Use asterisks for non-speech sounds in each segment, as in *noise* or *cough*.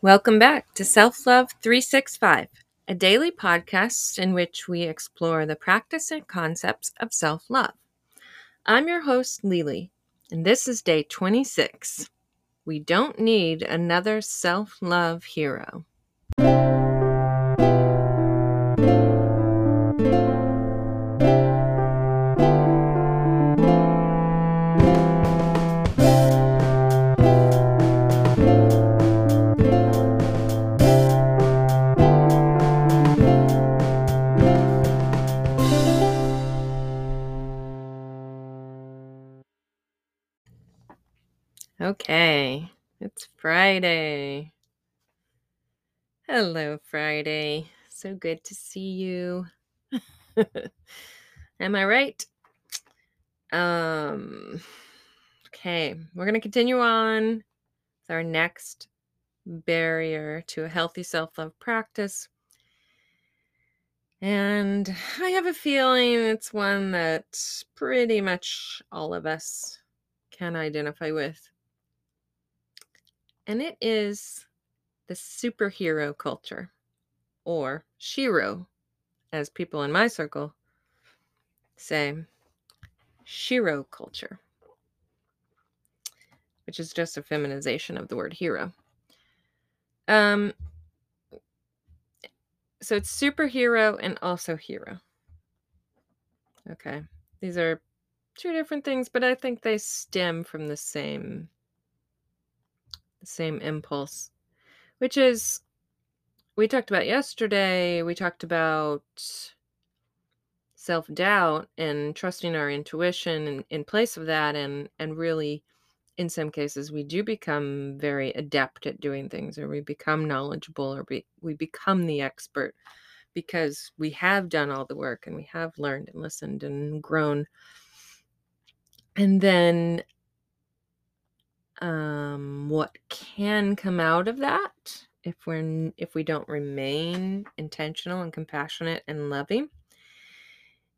Welcome back to Self Love 365, a daily podcast in which we explore the practice and concepts of self love. I'm your host, Lily, and this is day 26. We don't need another self love hero. Okay, it's Friday. Hello, Friday. So good to see you. *laughs* Am I right? Um okay, we're going to continue on with our next barrier to a healthy self-love practice. And I have a feeling it's one that pretty much all of us can identify with and it is the superhero culture, or Shero, as people in my circle say, Shero culture, which is just a feminization of the word hero. Um, so it's superhero and also hero. Okay, these are two different things, but I think they stem from the same the same impulse, which is we talked about yesterday. We talked about self doubt and trusting our intuition in, in place of that, and and really, in some cases, we do become very adept at doing things, or we become knowledgeable, or we we become the expert because we have done all the work and we have learned and listened and grown. And then um, what can come out of that if we're if we don't remain intentional and compassionate and loving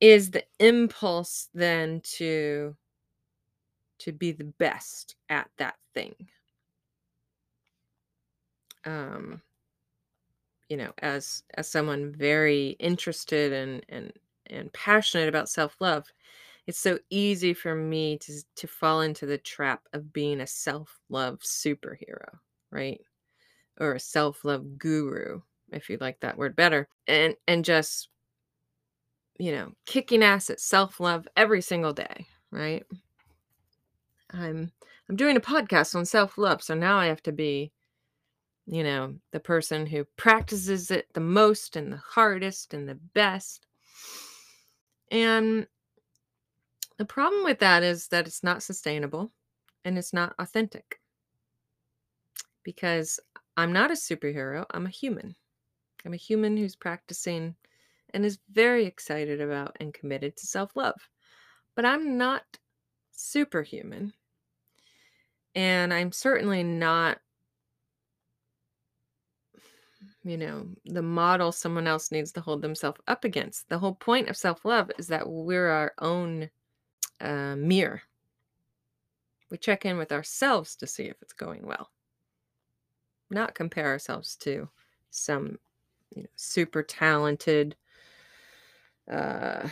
is the impulse then to to be the best at that thing. Um you know as as someone very interested and and and passionate about self-love it's so easy for me to to fall into the trap of being a self-love superhero, right? Or a self-love guru, if you like that word better. And and just you know, kicking ass at self-love every single day, right? I'm I'm doing a podcast on self-love, so now I have to be you know, the person who practices it the most and the hardest and the best. And the problem with that is that it's not sustainable and it's not authentic. Because I'm not a superhero, I'm a human. I'm a human who's practicing and is very excited about and committed to self love. But I'm not superhuman. And I'm certainly not, you know, the model someone else needs to hold themselves up against. The whole point of self love is that we're our own uh, mirror. We check in with ourselves to see if it's going well, not compare ourselves to some you know, super talented, uh,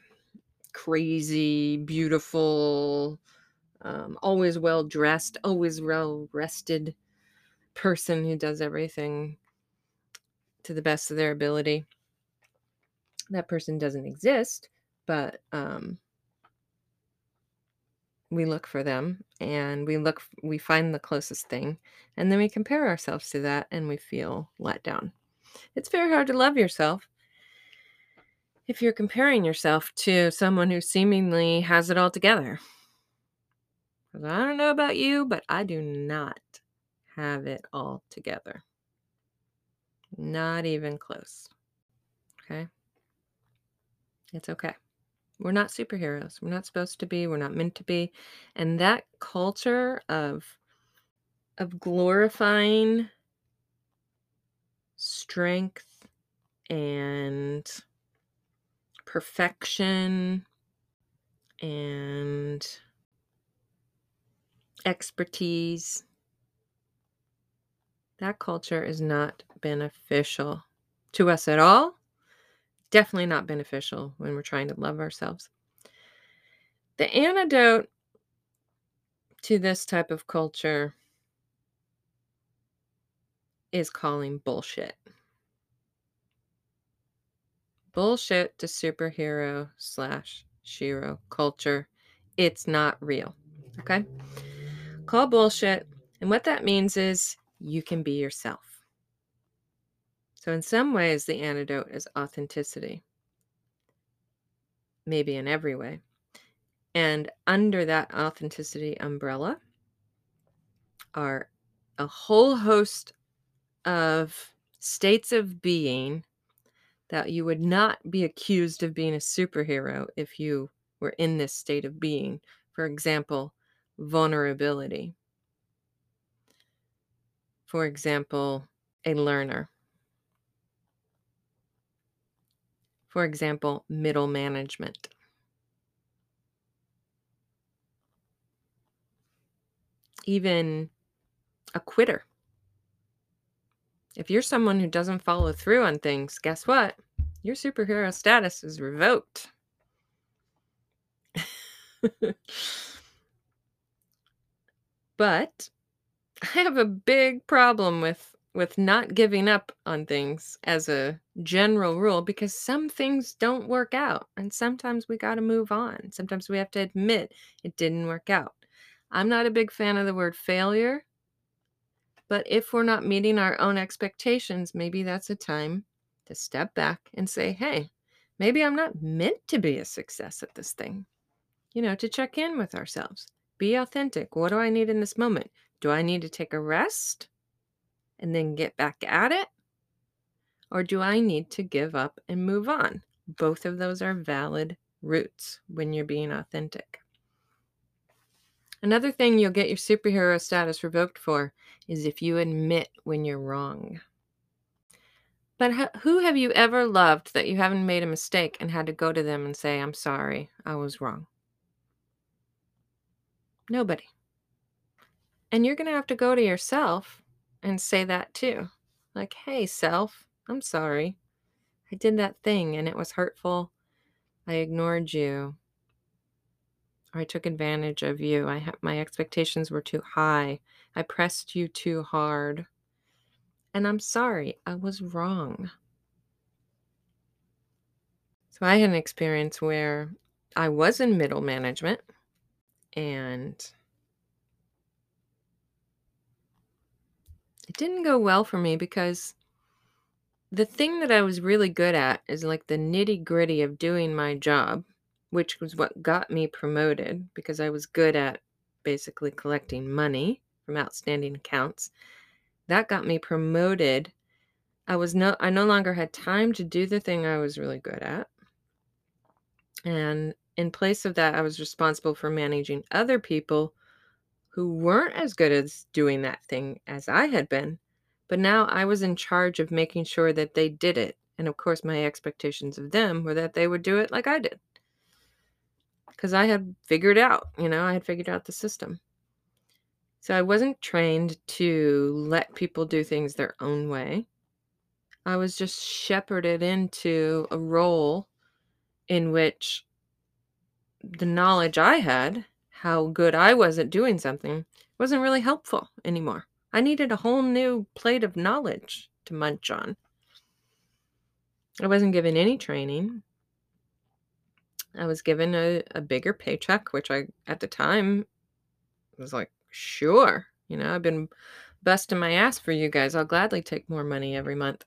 *sighs* crazy, beautiful, um, always well dressed, always well rested person who does everything to the best of their ability. That person doesn't exist, but um, we look for them and we look we find the closest thing and then we compare ourselves to that and we feel let down. It's very hard to love yourself. If you're comparing yourself to someone who seemingly has it all together. I don't know about you but i do not have it all together. Not even close. Okay? It's okay we're not superheroes. We're not supposed to be. We're not meant to be. And that culture of of glorifying strength and perfection and expertise That culture is not beneficial to us at all. Definitely not beneficial when we're trying to love ourselves. The antidote to this type of culture is calling bullshit. Bullshit to superhero slash shero culture. It's not real. Okay? Call bullshit. And what that means is you can be yourself. So, in some ways, the antidote is authenticity, maybe in every way. And under that authenticity umbrella are a whole host of states of being that you would not be accused of being a superhero if you were in this state of being. For example, vulnerability. For example, a learner. For example, middle management. Even a quitter. If you're someone who doesn't follow through on things, guess what? Your superhero status is revoked. *laughs* but I have a big problem with with not giving up on things as a general rule because some things don't work out and sometimes we got to move on. Sometimes we have to admit it didn't work out. I'm not a big fan of the word failure, but if we're not meeting our own expectations, maybe that's a time to step back and say, "Hey, maybe I'm not meant to be a success at this thing." You know, to check in with ourselves. Be authentic. What do I need in this moment? Do I need to take a rest and then get back at it? Or do I need to give up and move on? Both of those are valid routes when you're being authentic. Another thing you'll get your superhero status revoked for is if you admit when you're wrong. But who have you ever loved that you haven't made a mistake and had to go to them and say, I'm sorry, I was wrong? Nobody. And you're going to have to go to yourself and say that too. Like, hey, self, I'm sorry. I did that thing and it was hurtful. I ignored you. Or I took advantage of you. I ha- my expectations were too high. I pressed you too hard. And I'm sorry. I was wrong. So I had an experience where I was in middle management and it didn't go well for me because the thing that I was really good at is like the nitty gritty of doing my job, which was what got me promoted because I was good at basically collecting money from outstanding accounts. That got me promoted. I was no I no longer had time to do the thing I was really good at. And in place of that, I was responsible for managing other people who weren't as good as doing that thing as I had been. But now I was in charge of making sure that they did it. And of course, my expectations of them were that they would do it like I did. Because I had figured out, you know, I had figured out the system. So I wasn't trained to let people do things their own way. I was just shepherded into a role in which the knowledge I had how good I was at doing something wasn't really helpful anymore. I needed a whole new plate of knowledge to munch on. I wasn't given any training. I was given a, a bigger paycheck, which I, at the time, was like, sure. You know, I've been busting my ass for you guys. I'll gladly take more money every month.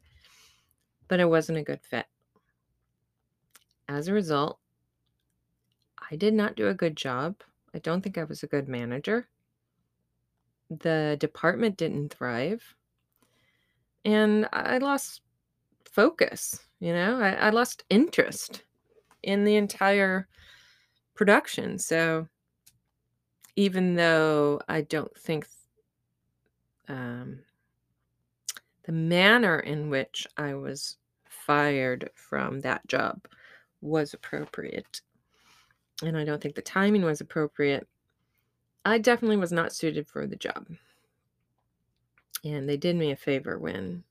But it wasn't a good fit. As a result, I did not do a good job I don't think I was a good manager. The department didn't thrive. And I lost focus, you know, I, I lost interest in the entire production. So even though I don't think um, the manner in which I was fired from that job was appropriate, and I don't think the timing was appropriate. I definitely was not suited for the job. And they did me a favor when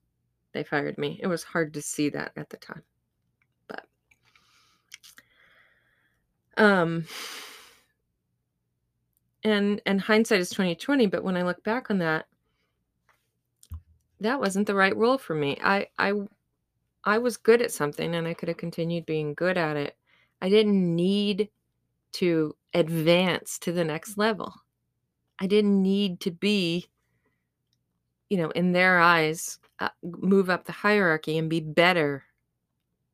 they fired me. It was hard to see that at the time. But um and and hindsight is 2020, but when I look back on that, that wasn't the right role for me. I I I was good at something and I could have continued being good at it. I didn't need to advance to the next level. I didn't need to be, you know, in their eyes, uh, move up the hierarchy and be better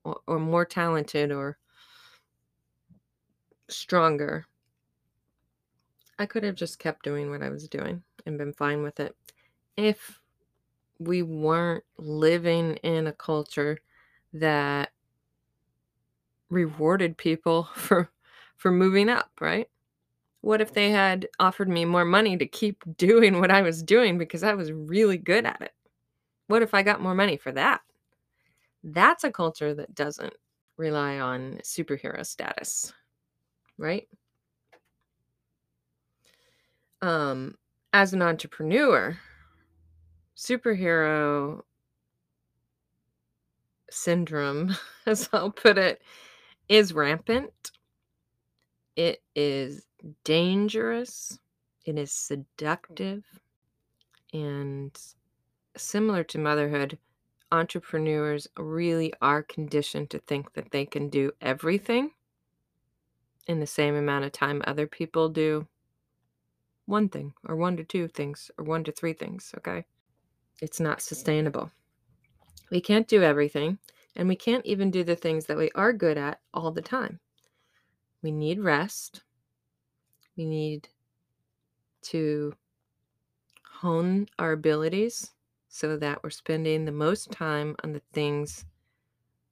or, or more talented or stronger. I could have just kept doing what I was doing and been fine with it if we weren't living in a culture that rewarded people *laughs* for for moving up, right? What if they had offered me more money to keep *laughs* doing what I was doing because I was really good at it? What if I got more money for that? That's a culture that doesn't rely on superhero status, right? Um as an entrepreneur, superhero syndrome, *laughs* as I'll put it, is rampant. It is dangerous. It is seductive. And similar to motherhood, entrepreneurs really are conditioned to think that they can do everything in the same amount of time other people do one thing or one to two things or one to three things. Okay. It's not sustainable. We can't do everything, and we can't even do the things that we are good at all the time. We need rest. We need to hone our abilities so that we're spending the most time on the things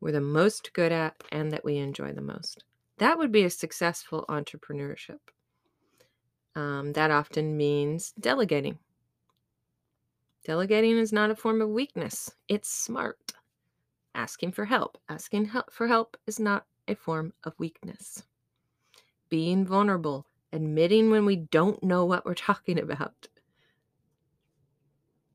we're the most good at and that we enjoy the most. That would be a successful entrepreneurship. Um, that often means delegating. Delegating is not a form of weakness, it's smart. Asking for help. Asking help for help is not a form of weakness. Being vulnerable, admitting when we don't know what we're *laughs* talking about.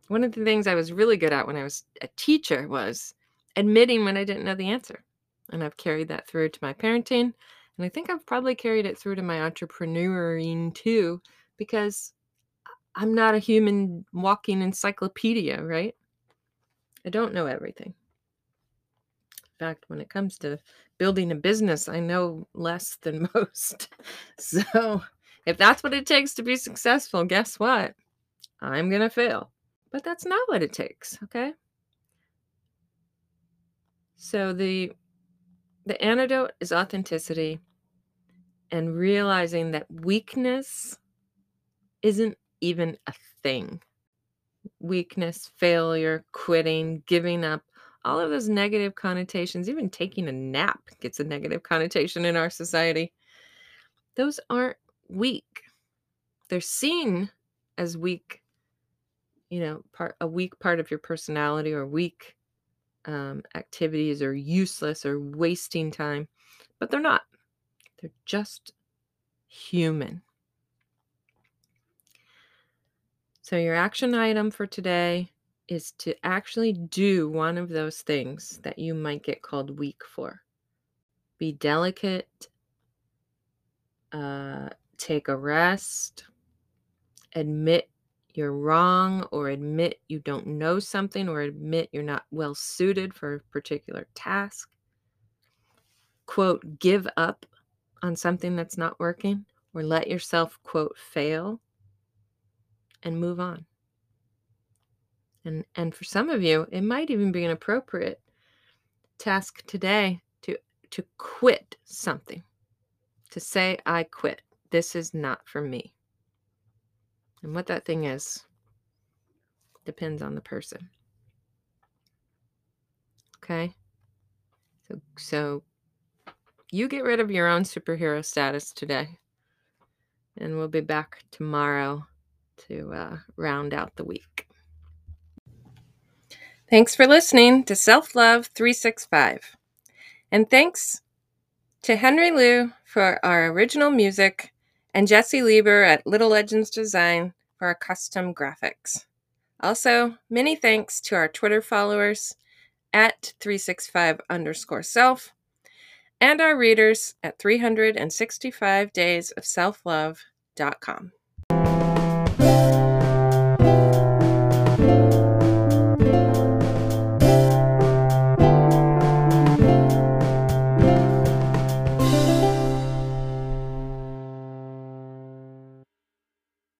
One of the things I was really good at when I was a teacher was admitting when I didn't know the answer. And I've carried that through to my parenting. And I think I've probably carried it through to my entrepreneuring too, because I'm not a human walking encyclopedia, right? I don't know everything. In fact, when it comes to building a business, I know less than *laughs* most. So, if that's what it takes to be successful, guess what? I'm going to fail. But that's not what it takes, okay? So the the antidote is authenticity and realizing that weakness isn't even a thing. Weakness, failure, quitting, giving up, all of those negative connotations, even taking a nap gets a negative connotation in our society. Those aren't weak. They're seen as weak, you know, part a weak part of your personality or weak um, activities or useless or wasting time, but they're not. They're just human. So, your action item for today is to actually do one of those things that you might get called weak for. Be delicate, uh, take a rest, admit you're wrong, or admit you don't know something, or admit you're not well suited for a particular task. Quote, give up on something that's not working, or let yourself, quote, fail and move on. And and for some of you, it might even be an appropriate task today to to quit something. To say I quit. This is not for me. And what that thing is depends on the person. Okay? So so you get rid of your own superhero status today. And we'll be back tomorrow to uh, round out the week. Thanks for listening to Self Love 365. And thanks to Henry Liu for our original music and Jesse Lieber at Little Legends Design for our custom graphics. Also, many thanks to our Twitter followers at 365 underscore self and our readers at 365daysofselflove.com.